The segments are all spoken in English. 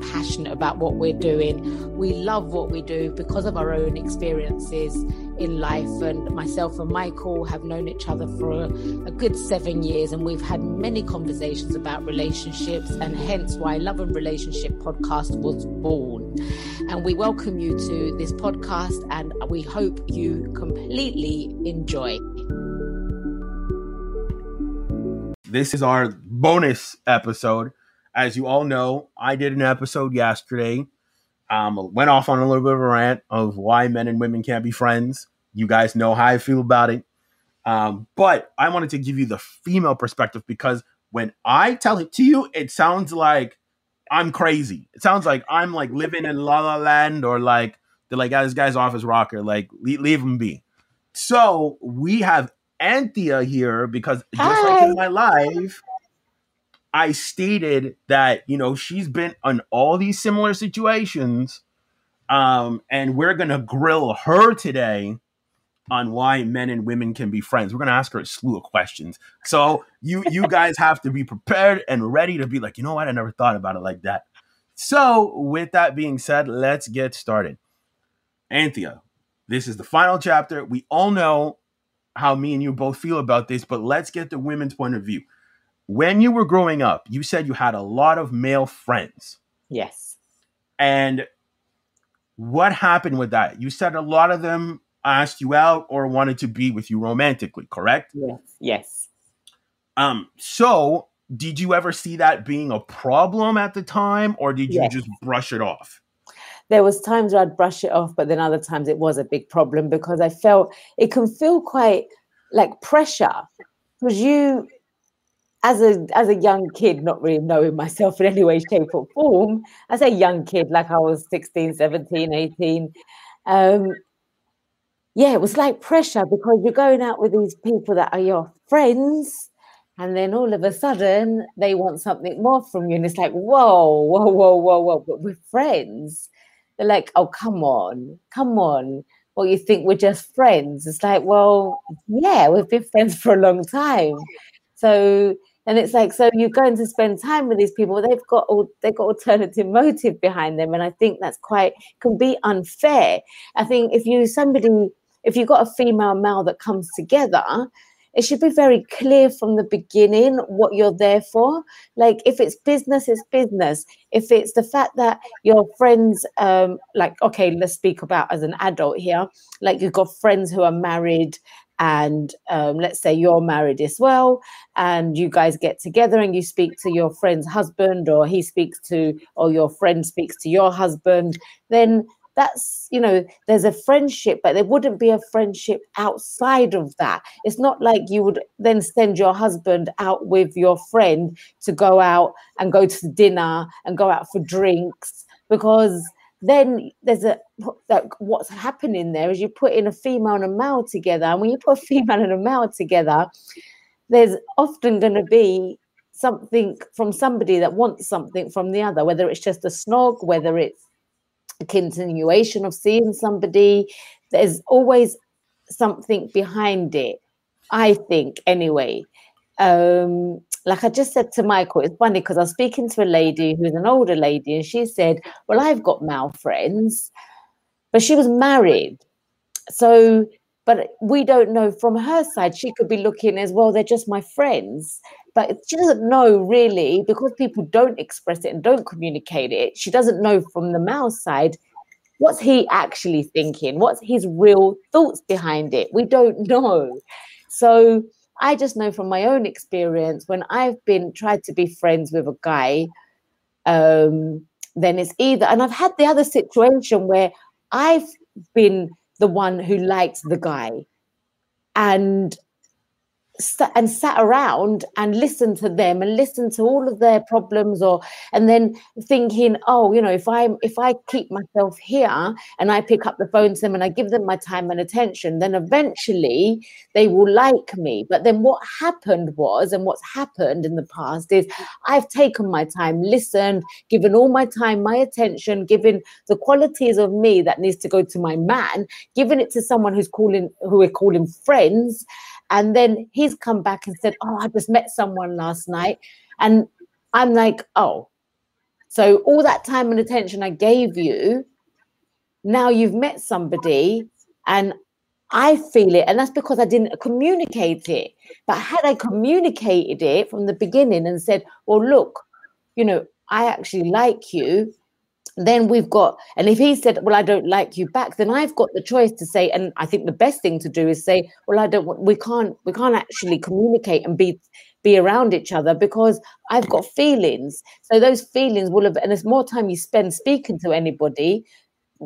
passionate about what we're doing. We love what we do because of our own experiences in life. And myself and Michael have known each other for a, a, good seven years, and we've had many conversations about relationships, and hence why Love and Relationship podcast was born. And we welcome you to this podcast, and we hope you completely enjoy. This is our bonus episode as you all know, I did an episode yesterday. Um, went off on a little bit of a rant of why men and women can't be friends. You guys know how I feel about it. Um, but I wanted to give you the female perspective because when I tell it to you, it sounds like I'm crazy. It sounds like I'm like living in La La Land or like they're like, this guy's off his rocker. Like, leave, leave him be. So we have Anthea here because just Hi. like in my life, I stated that, you know, she's been on all these similar situations. Um, and we're going to grill her today on why men and women can be friends. We're going to ask her a slew of questions. So you you guys have to be prepared and ready to be like, you know what? I never thought about it like that. So with that being said, let's get started. Anthea, this is the final chapter. We all know how me and you both feel about this, but let's get the women's point of view when you were growing up, you said you had a lot of male friends. Yes. And what happened with that? You said a lot of them asked you out or wanted to be with you romantically, correct? Yes. Yes. Um, so did you ever see that being a problem at the time or did you yes. just brush it off? There was times where I'd brush it off, but then other times it was a big problem because I felt it can feel quite like pressure because you as a as a young kid, not really knowing myself in any way, shape, or form, as a young kid, like I was 16, 17, 18, um, yeah, it was like pressure because you're going out with these people that are your friends, and then all of a sudden they want something more from you, and it's like, whoa, whoa, whoa, whoa, whoa, but we're friends. They're like, oh, come on, come on. Well, you think we're just friends? It's like, well, yeah, we've been friends for a long time. So and it's like so you're going to spend time with these people they've got all they've got alternative motive behind them and i think that's quite can be unfair. I think if you somebody if you've got a female male that comes together it should be very clear from the beginning what you're there for. Like if it's business it's business. If it's the fact that your friends um like okay let's speak about as an adult here. Like you've got friends who are married and um, let's say you're married as well and you guys get together and you speak to your friend's husband or he speaks to or your friend speaks to your husband then that's you know there's a friendship but there wouldn't be a friendship outside of that. It's not like you would then send your husband out with your friend to go out and go to dinner and go out for drinks because then there's a like what's happening there is you put in a female and a male together and when you put a female and a male together there's often going to be something from somebody that wants something from the other whether it's just a snog whether it's a continuation of seeing somebody there's always something behind it i think anyway. Um like I just said to Michael, it's funny because I was speaking to a lady who's an older lady, and she said, Well, I've got male friends, but she was married. So, but we don't know from her side, she could be looking as well, they're just my friends. But she doesn't know really because people don't express it and don't communicate it. She doesn't know from the male side what's he actually thinking, what's his real thoughts behind it. We don't know. So, I just know from my own experience when I've been tried to be friends with a guy, um, then it's either, and I've had the other situation where I've been the one who liked the guy. And and sat around and listened to them and listened to all of their problems or and then thinking oh you know if i if i keep myself here and i pick up the phone to them and i give them my time and attention then eventually they will like me. But then what happened was and what's happened in the past is i've taken my time listened given all my time my attention given the qualities of me that needs to go to my man given it to someone who's calling who we're calling friends and then he's come back and said, Oh, I just met someone last night. And I'm like, Oh, so all that time and attention I gave you, now you've met somebody and I feel it. And that's because I didn't communicate it. But had I communicated it from the beginning and said, Well, look, you know, I actually like you then we've got and if he said well i don't like you back then i've got the choice to say and i think the best thing to do is say well i don't we can't we can't actually communicate and be be around each other because i've got feelings so those feelings will have and there's more time you spend speaking to anybody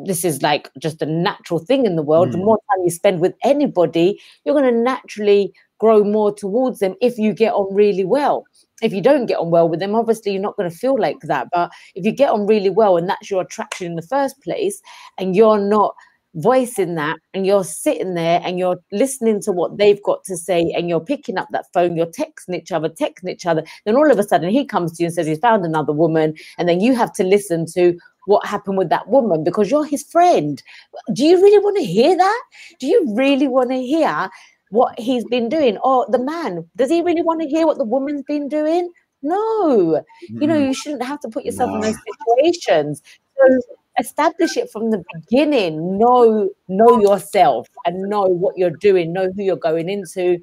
this is like just a natural thing in the world mm. the hmm. more time you spend with anybody you're going to naturally grow more towards them if you get on really well if you don't get on well with them, obviously you're not going to feel like that. But if you get on really well and that's your attraction in the first place, and you're not voicing that and you're sitting there and you're listening to what they've got to say and you're picking up that phone, you're texting each other, texting each other, then all of a sudden he comes to you and says he's found another woman, and then you have to listen to what happened with that woman because you're his friend. Do you really want to hear that? Do you really want to hear what he's been doing or the man does he really want to hear what the woman's been doing no you know you shouldn't have to put yourself no. in those situations so establish it from the beginning know know yourself and know what you're doing know who you're going into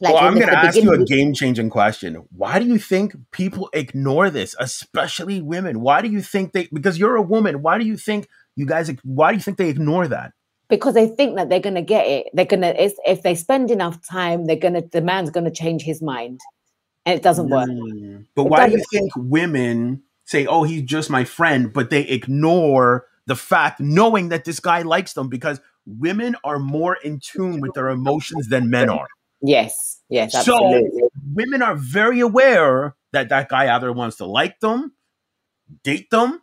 like well, I'm going to ask you a game changing question. Why do you think people ignore this, especially women? Why do you think they, because you're a woman, why do you think you guys, why do you think they ignore that? Because they think that they're going to get it. They're going to, if they spend enough time, they're going to, the man's going to change his mind. And it doesn't work. Mm. But it why do you think women say, oh, he's just my friend, but they ignore the fact, knowing that this guy likes them because women are more in tune with their emotions than men are. Yes, yes, absolutely. So women are very aware that that guy either wants to like them, date them,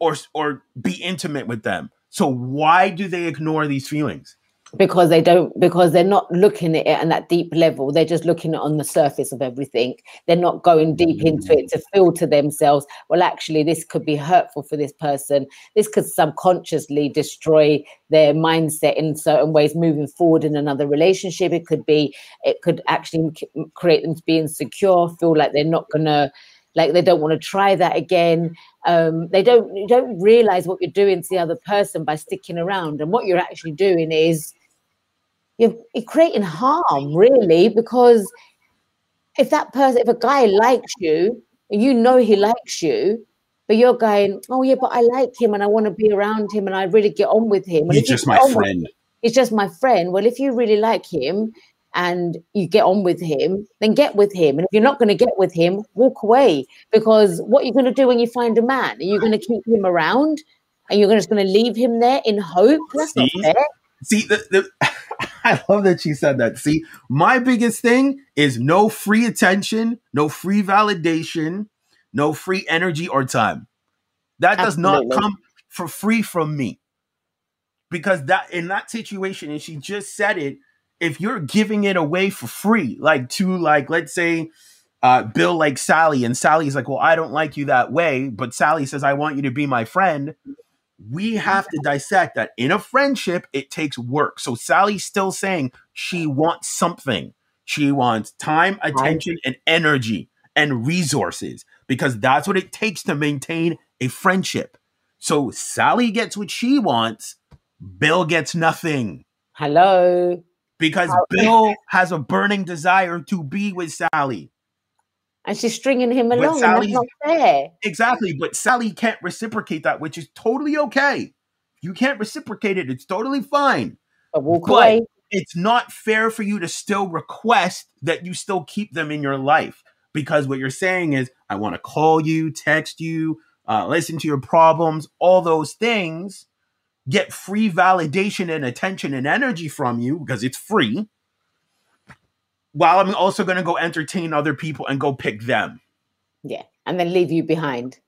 or or be intimate with them. So why do they ignore these feelings? Because they don't, because they're not looking at it on that deep level. They're just looking on the surface of everything. They're not going deep into it to feel to themselves, well, actually, this could be hurtful for this person. This could subconsciously destroy their mindset in certain ways moving forward in another relationship. It could be, it could actually create them to be insecure, feel like they're not to like they don't want to try that again. Um, they don't you don't realize what you're doing to the other person by sticking around. And what you're actually doing is you're, you're creating harm really because if that person if a guy likes you and you know he likes you but you're going oh yeah but i like him and i want to be around him and i really get on with him. He's just my friend. he's just my friend. Well if you really like him and you get on with him, then get with him. And if you're not going to get with him, walk away. Because what you're going to do when you find a man, are you going to keep him around and you're just going to leave him there in hope? That's See? not fair. See, the, the, I love that she said that. See, my biggest thing is no free attention, no free validation, no free energy or time. That does not come for free from me. Because that in that situation, and she just said it, if you're giving it away for free, like to like let's say uh, Bill like Sally, and Sally's like, well, I don't like you that way, but Sally says I want you to be my friend. We have to dissect that in a friendship, it takes work. So Sally's still saying she wants something. She wants time, attention, and energy and resources because that's what it takes to maintain a friendship. So Sally gets what she wants, Bill gets nothing. Hello because Bill has a burning desire to be with Sally. And she's stringing him along, that's not fair. Exactly, but Sally can't reciprocate that, which is totally okay. You can't reciprocate it; it's totally fine. But walk but away. It's not fair for you to still request that you still keep them in your life because what you're saying is, I want to call you, text you, uh, listen to your problems, all those things, get free validation and attention and energy from you because it's free. While I'm also going to go entertain other people and go pick them. Yeah. And then leave you behind.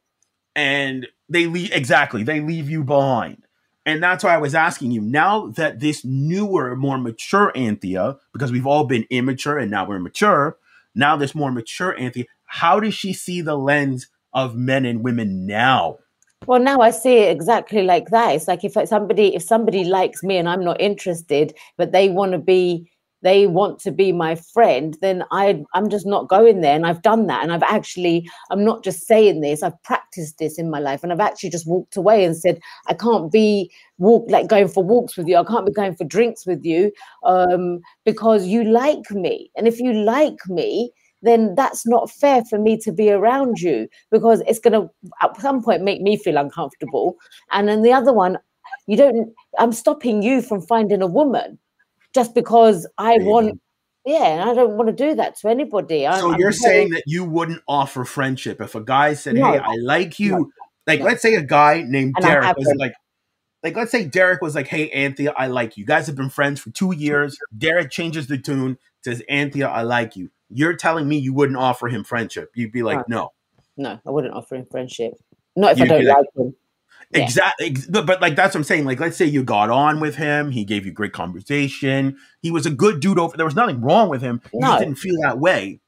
And they leave, exactly, they leave you behind. And that's why I was asking you now that this newer, more mature Anthea, because we've all been immature and now we're mature, now this more mature Anthea, how does she see the lens of men and women now? Well, now I see it exactly like that. It's like if somebody if somebody likes me and I'm not interested, but they want to be they want to be my friend, then I I'm just not going there. And I've done that. And I've actually, I'm not just saying this, I've practiced this in my life. And I've actually just walked away and said, I can't be walk like going for walks with you. I can't be going for drinks with you um, because you like me. And if you like me, then that's not fair for me to be around you because it's going to at some point make me feel uncomfortable. And then the other one, you don't, I'm stopping you from finding a woman just because I want, yeah, and I don't want to do that to anybody. So I'm, you're saying that you wouldn't offer friendship if a guy said, no, "Hey, I like you." No, like, no. let's say a guy named and Derek was like, like let's say Derek was like, "Hey, Anthea, I like you." you. Guys have been friends for two years. Derek changes the tune, says, "Anthea, I like you." You're telling me you wouldn't offer him friendship? You'd be like, "No, no, I wouldn't offer him friendship. Not if You'd I don't like, like him." Exactly. But, but like that's what I'm saying. Like, let's say you got on with him, he gave you great conversation, he was a good dude over there was nothing wrong with him. You no. didn't feel that way.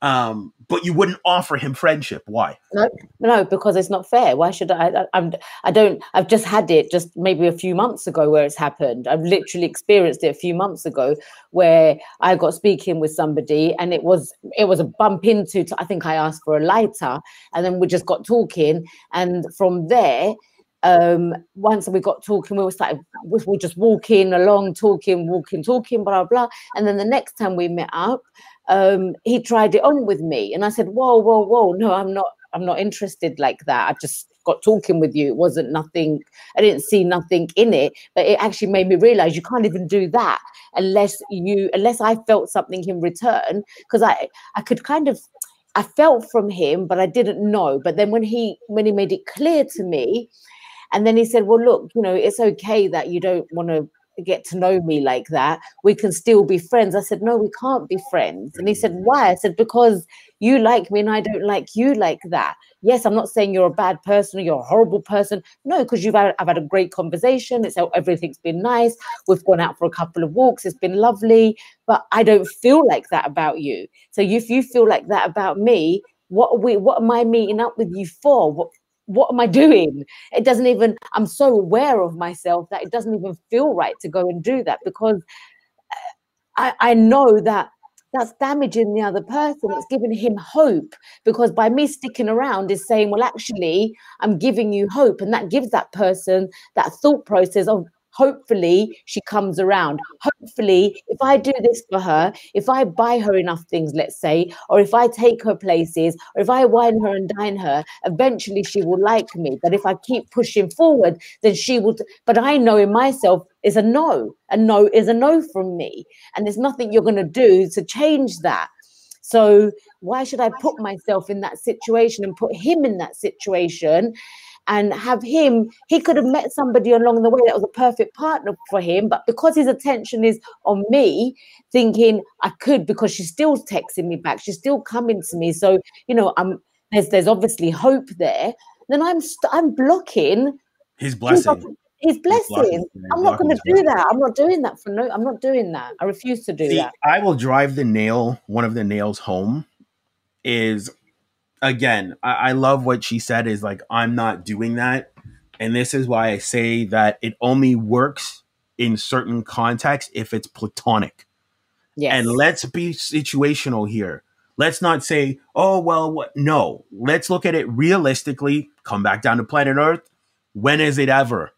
Um, but you wouldn't offer him friendship. Why? No, no, because it's not fair. Why should I, I I'm I don't I've just had it just maybe a few months ago where it's happened. I've literally experienced it a few months ago where I got speaking with somebody and it was it was a bump into I think I asked for a lighter and then we just got talking and from there um once we got talking we were started we were just walking along talking walking talking blah blah and then the next time we met up um he tried it on with me and i said whoa whoa whoa no i'm not i'm not interested like that i just got talking with you it wasn't nothing i didn't see nothing in it but it actually made me realize you can't even do that unless you unless i felt something in return because i i could kind of I felt from him, but I didn't know. But then when he when he made it clear to me, and then he said, Well, look, you know, it's okay that you don't want to get to know me like that. We can still be friends. I said, No, we can't be friends. And he said, mm. Why? I said, Because you like me and I don't like you like that. Yes, I'm not saying you're a bad person or you're a horrible person. No, because you've had, I've had a great conversation. It's how everything's been nice. We've gone out for a couple of walks. It's been lovely. But I don't feel like that about you. So if you feel like that about me, what are we what am I meeting up with you for? What what am I doing? It doesn't even, I'm so aware of myself that it doesn't even feel right to go and do that because uh, I, I know that that's damaging the other person. It's giving him hope because by me sticking around is saying, well, actually, I'm giving you hope. And that gives that person that thought process of, hopefully she comes around. Hopefully, if I do this for her, if I buy her enough things, let's say, or if I take her places, or if I wine her and dine her, eventually she will like me. But if I keep pushing forward, then she will. But I know in myself is a no. A no is a no from me. And there's nothing you're going to do to change that. So why should I put myself in that situation and put him in that situation? And have him, he could have met somebody along the way that was a perfect partner for him. But because his attention is on me, thinking I could, because she's still texting me back, she's still coming to me. So, you know, I'm there's there's obviously hope there. Then I'm st- I'm blocking his blessing. His blessing. I'm not going to do that. I'm not doing that for no. I'm not doing that. I refuse to do See, that. I will drive the nail. One of the nails home is again, I, I love what she said is like, I'm not doing that. And this is why I say that it only works in certain contexts if it's platonic. Yes. And let's be situational here. Let's not say, oh, well, what? No, let's look at it realistically. Come back down to planet Earth. When is it ever?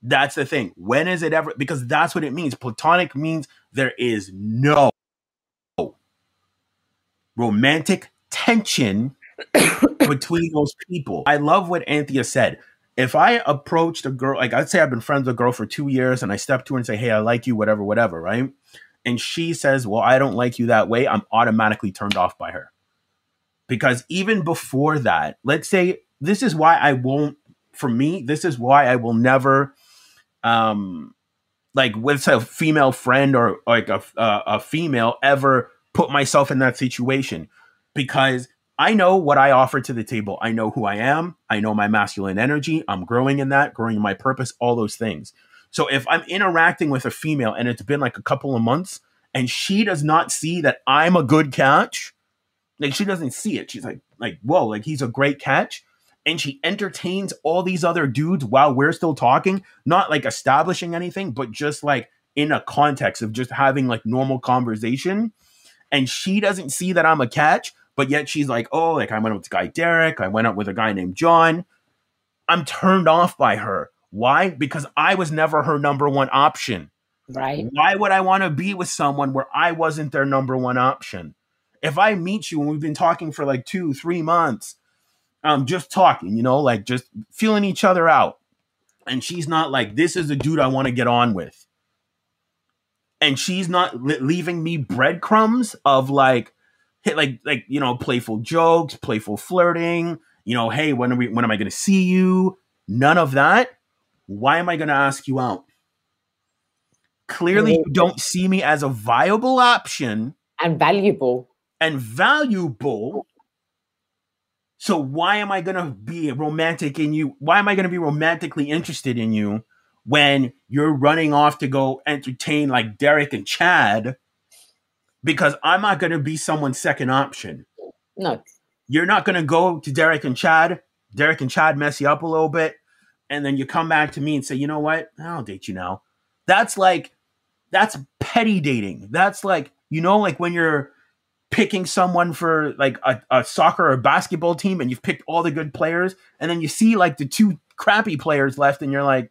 That's the thing. When is it ever? Because that's what it means. Platonic means there is no romantic tension between those people. I love what Anthea said. If I approached a girl, like I'd say I've been friends with a girl for two years and I step to her and say, Hey, I like you, whatever, whatever, right? And she says, Well, I don't like you that way, I'm automatically turned off by her. because even before that, let's say this is why I won't. For me, this is why I will never, um, like with a female friend or like a a, a female ever put myself in that situation because I know what I offer to the table. I know who I am. I know my masculine energy. I'm growing in that, growing in my purpose, all those things. So if I'm interacting with a female and it's been like a couple of months and she does not see that I'm a good catch, like she doesn't see it. She's like, like, whoa, like he's a great catch. And she entertains all these other dudes while we're still talking, not like establishing anything, but just like in a context of just having like normal conversation. And she doesn't see that I'm a catch but yet she's like, oh, like I went up with the guy Derek, I went out with a guy named John. I'm turned off by her. Why? Because I was never her number one option. Right. Why would I want to be with someone where I wasn't their number one option? If I meet you and we've been talking for like two, three months, um, just talking, you know, like just feeling each other out. And she's not like, this is a dude I want to get on with. And she's not li- leaving me breadcrumbs of like, hit like like you know playful jokes, playful flirting. You know, hey, when are we? When am I going to see you? None of that. Why am I going to ask you out? Clearly, you don't see me as a viable option and valuable and valuable. So why am I going to be romantic in you? Why am I going to be romantically interested in you when you're running off to go entertain like Derek and Chad because I'm not going to be someone's second option. No. You're not going to go to Derek and Chad. Derek and Chad mess you up a little bit. And then you come back to me and say, you know what? I'll date you now. That's like, that's petty dating. That's like, you know, like when you're picking someone for like a, a soccer or basketball team and you've picked all the good players. And then you see like the two crappy players left and you're like,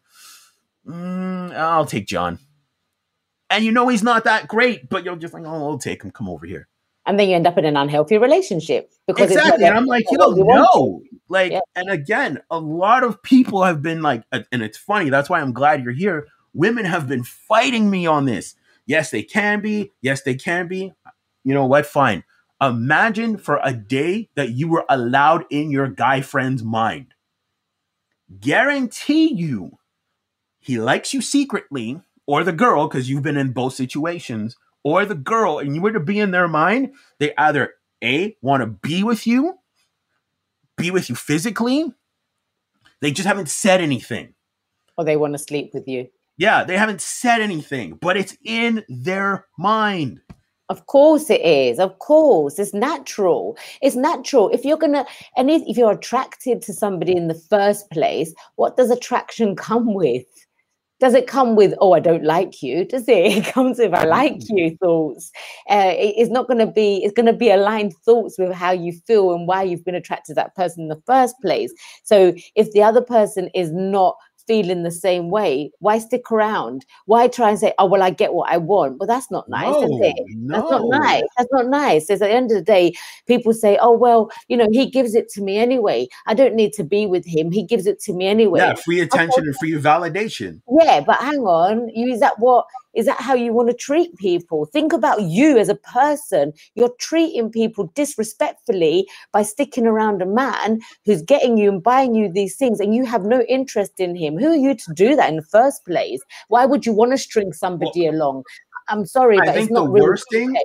mm, I'll take John and you know he's not that great, but you're just like, oh, I'll take him. Come over here. And then you end up in an unhealthy relationship because exactly. And I'm like, you oh, don't know. Like, yeah. and again, a lot of people have been like, and it's funny. That's why I'm glad you're here. Women have been fighting me on this. Yes, they can be. Yes, they can be. You know what? Fine. Imagine for a day that you were allowed in your guy friend's mind. Guarantee you, he likes you secretly or the girl, because you've been in both situations, or the girl, and you were to be in their mind, they either A, want to be with you, be with you physically, they just haven't said anything. Or they want to sleep with you. Yeah, they haven't said anything, but it's in their mind. Of course it is. Of course. It's natural. It's natural. If you're going to, and if you're attracted to somebody in the first place, what does attraction come with? Does it come with oh i don't like you does it? It comes with i like mm. you thoughts. Uh, it, it's not going to be it's going to be aligned thoughts with how you feel and why you've been attracted to that person in the first place. So if the other person is not feeling the same way, why stick around? Why try and say, oh, well, I get what I want? But that's not nice, no, is it? No. That's not nice. That's not nice. It's at the end of the day, people say, oh, well, you know, he gives it to me anyway. I don't need to be with him. He gives it to me anyway. Yeah, free attention and free validation. Yeah, but hang on. You, is that what is that how you want to treat people? Think about you as a person. You're treating people disrespectfully by sticking around a man who's getting you and buying you these things, and you have no interest in him. Who are you to do that in the first place? Why would you want to string somebody well, along? I'm sorry, I but it's not the really worst thing.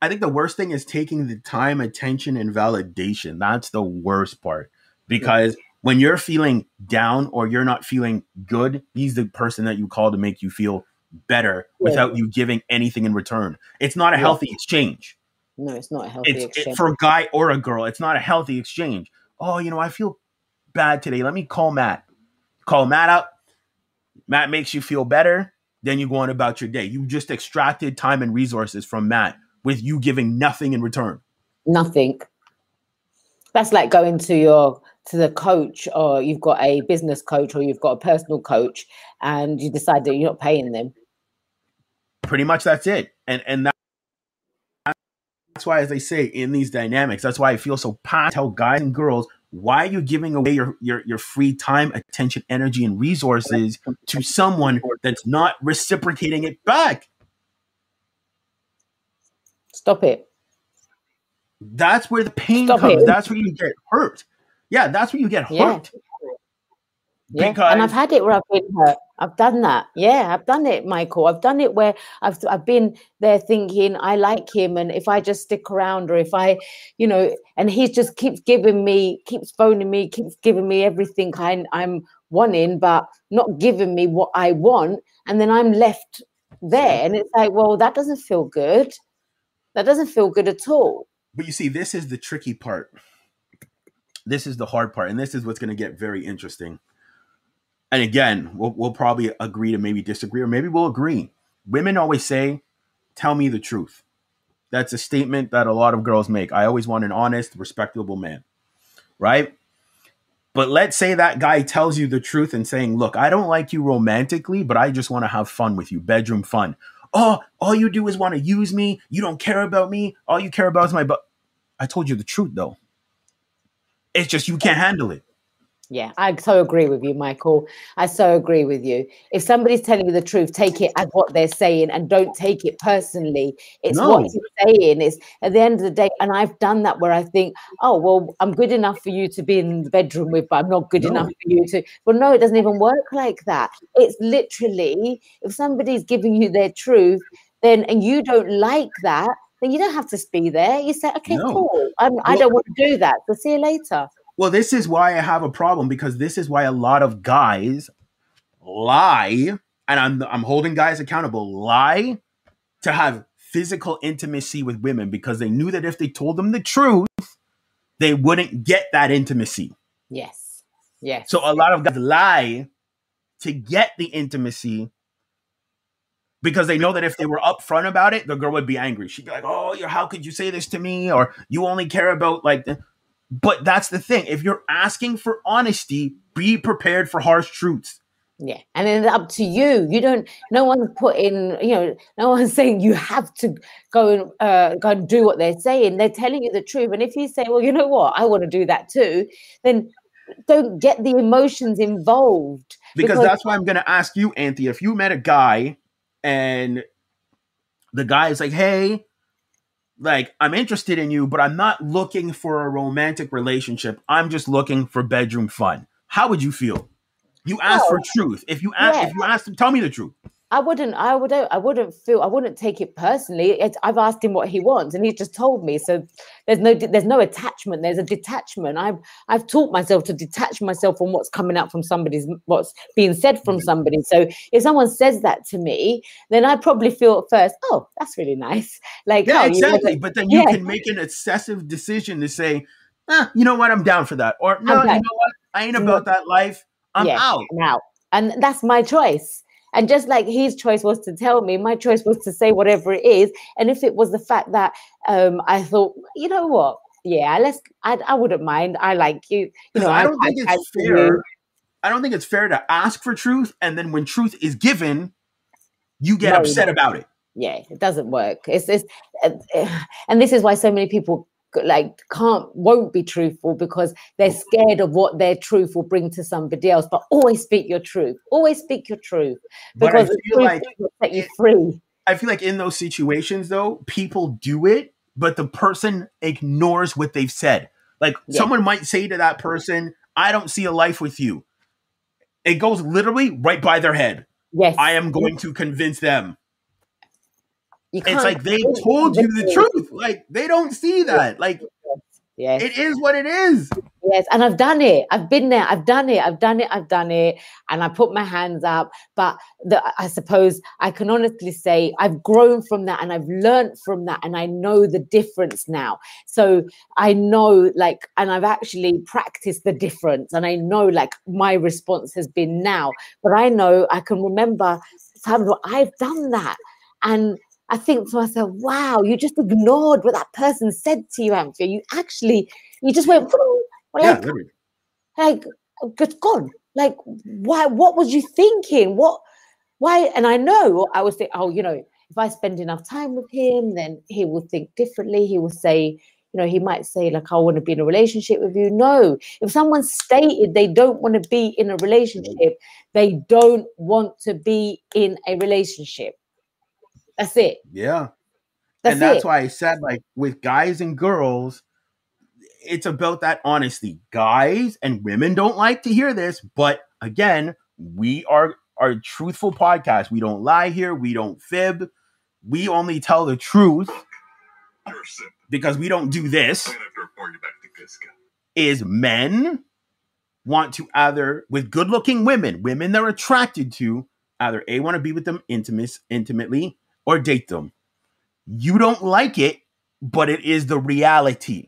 I think the worst thing is taking the time, attention, and validation. That's the worst part because. Yeah when you're feeling down or you're not feeling good, he's the person that you call to make you feel better yeah. without you giving anything in return. It's not a yeah. healthy exchange. No, it's not a healthy it's, exchange. It, for a guy or a girl, it's not a healthy exchange. Oh, you know, I feel bad today. Let me call Matt. Call Matt up. Matt makes you feel better. Then you go on about your day. You just extracted time and resources from Matt with you giving nothing in return. Nothing. That's like going to your to the coach or you've got a business coach or you've got a personal coach and you decide that you're not paying them pretty much that's it and and that, that's why as they say in these dynamics that's why i feel so passionate tell guys and girls why are you giving away your, your your free time attention energy and resources to someone that's not reciprocating it back stop it That's where the pain Stop comes. It. That's where you get hurt. Yeah, that's where you get hurt. Yeah, because... and I've had it where I've been hurt. I've done that. Yeah, I've done it, Michael. I've done it where I've I've been there thinking I like him, and if I just stick around, or if I, you know, and he just keeps giving me, keeps phoning me, keeps giving me everything I, I'm wanting, but not giving me what I want, and then I'm left there, and it's like, well, that doesn't feel good. That doesn't feel good at all. But you see, this is the tricky part. This is the hard part, and this is what's going to get very interesting and again, we'll, we'll probably agree to maybe disagree, or maybe we'll agree. Women always say, Tell me the truth. That's a statement that a lot of girls make. I always want an honest, respectable man, right? But let's say that guy tells you the truth and saying, Look, I don't like you romantically, but I just want to have fun with you, bedroom fun. Oh, all you do is want to use me. You don't care about me. All you care about is my butt. I told you the truth, though. It's just you can't handle it. Yeah, I so agree with you, Michael. I so agree with you. If somebody's telling you the truth, take it as what they're saying and don't take it personally. It's no. what he's saying. It's at the end of the day, and I've done that where I think, oh, well, I'm good enough for you to be in the bedroom with, but I'm not good no. enough for you to. Well, no, it doesn't even work like that. It's literally if somebody's giving you their truth, then and you don't like that, then you don't have to be there. You say, okay, no. cool. I'm, well, I don't want to do that. So see you later. Well, this is why I have a problem because this is why a lot of guys lie, and I'm I'm holding guys accountable, lie to have physical intimacy with women because they knew that if they told them the truth, they wouldn't get that intimacy. Yes. Yes. So a lot of guys lie to get the intimacy because they know that if they were upfront about it, the girl would be angry. She'd be like, "Oh, you're how could you say this to me?" Or "You only care about like." The-. But that's the thing. If you're asking for honesty, be prepared for harsh truths. Yeah, and then it's up to you. You don't. No one's putting. You know, no one's saying you have to go and uh, go and do what they're saying. They're telling you the truth. And if you say, "Well, you know what, I want to do that too," then don't get the emotions involved. Because, because that's why I'm going to ask you, Anthea. If you met a guy and the guy is like, "Hey, like I'm interested in you, but I'm not looking for a romantic relationship. I'm just looking for bedroom fun. How would you feel? You ask oh, for truth. If you ask, yeah. if you ask him, tell me the truth. I wouldn't. I would. I wouldn't feel. I wouldn't take it personally. It, I've asked him what he wants, and he's just told me. So there's no. There's no attachment. There's a detachment. I've. I've taught myself to detach myself from what's coming out from somebody's. What's being said from somebody. So if someone says that to me, then I probably feel at first, oh, that's really nice. Like yeah, oh, exactly. but then you yeah. can make an excessive decision to say, ah, you know what, I'm down for that, or no, okay. you know what, I ain't about that life. I'm yeah, out. I'm out, and that's my choice. And just like his choice was to tell me, my choice was to say whatever it is. And if it was the fact that um, I thought, you know what, yeah, let's. I, I wouldn't mind. I like you. You know, I don't I, think I, it's fair. I don't think it's fair to ask for truth, and then when truth is given, you get no, upset no. about it. Yeah, it doesn't work. It's, it's uh, and this is why so many people like can't won't be truthful because they're oh. scared of what their truth will bring to somebody else but always speak your truth always speak your truth because the truth like will set you free. I feel like in those situations though people do it but the person ignores what they've said. Like yeah. someone might say to that person i don't see a life with you. It goes literally right by their head. Yes. I am going to convince them it's like they told you the truth. Like they don't see that. Like yes. it is what it is. Yes, and I've done it. I've been there. I've done it. I've done it. I've done it. And I put my hands up. But the, I suppose I can honestly say I've grown from that and I've learned from that and I know the difference now. So I know, like, and I've actually practiced the difference and I know, like, my response has been now. But I know I can remember times where I've done that. And I think to myself, wow, you just ignored what that person said to you, Anthea. You actually, you just went, like, yeah, like, just gone. Like, why? What was you thinking? What? Why? And I know I was thinking, oh, you know, if I spend enough time with him, then he will think differently. He will say, you know, he might say, like, I want to be in a relationship with you. No, if someone stated they don't want to be in a mm-hmm. relationship, they don't want to be in a relationship. That's it. Yeah. That's and that's it. why I said, like, with guys and girls, it's about that honesty. Guys and women don't like to hear this, but again, we are a truthful podcast. We don't lie here. We don't fib. We only tell the truth because we don't do this. I'm gonna have to report you back to Kiska. Is men want to either with good looking women, women they're attracted to, either A want to be with them intimis, intimately or date them. You don't like it, but it is the reality.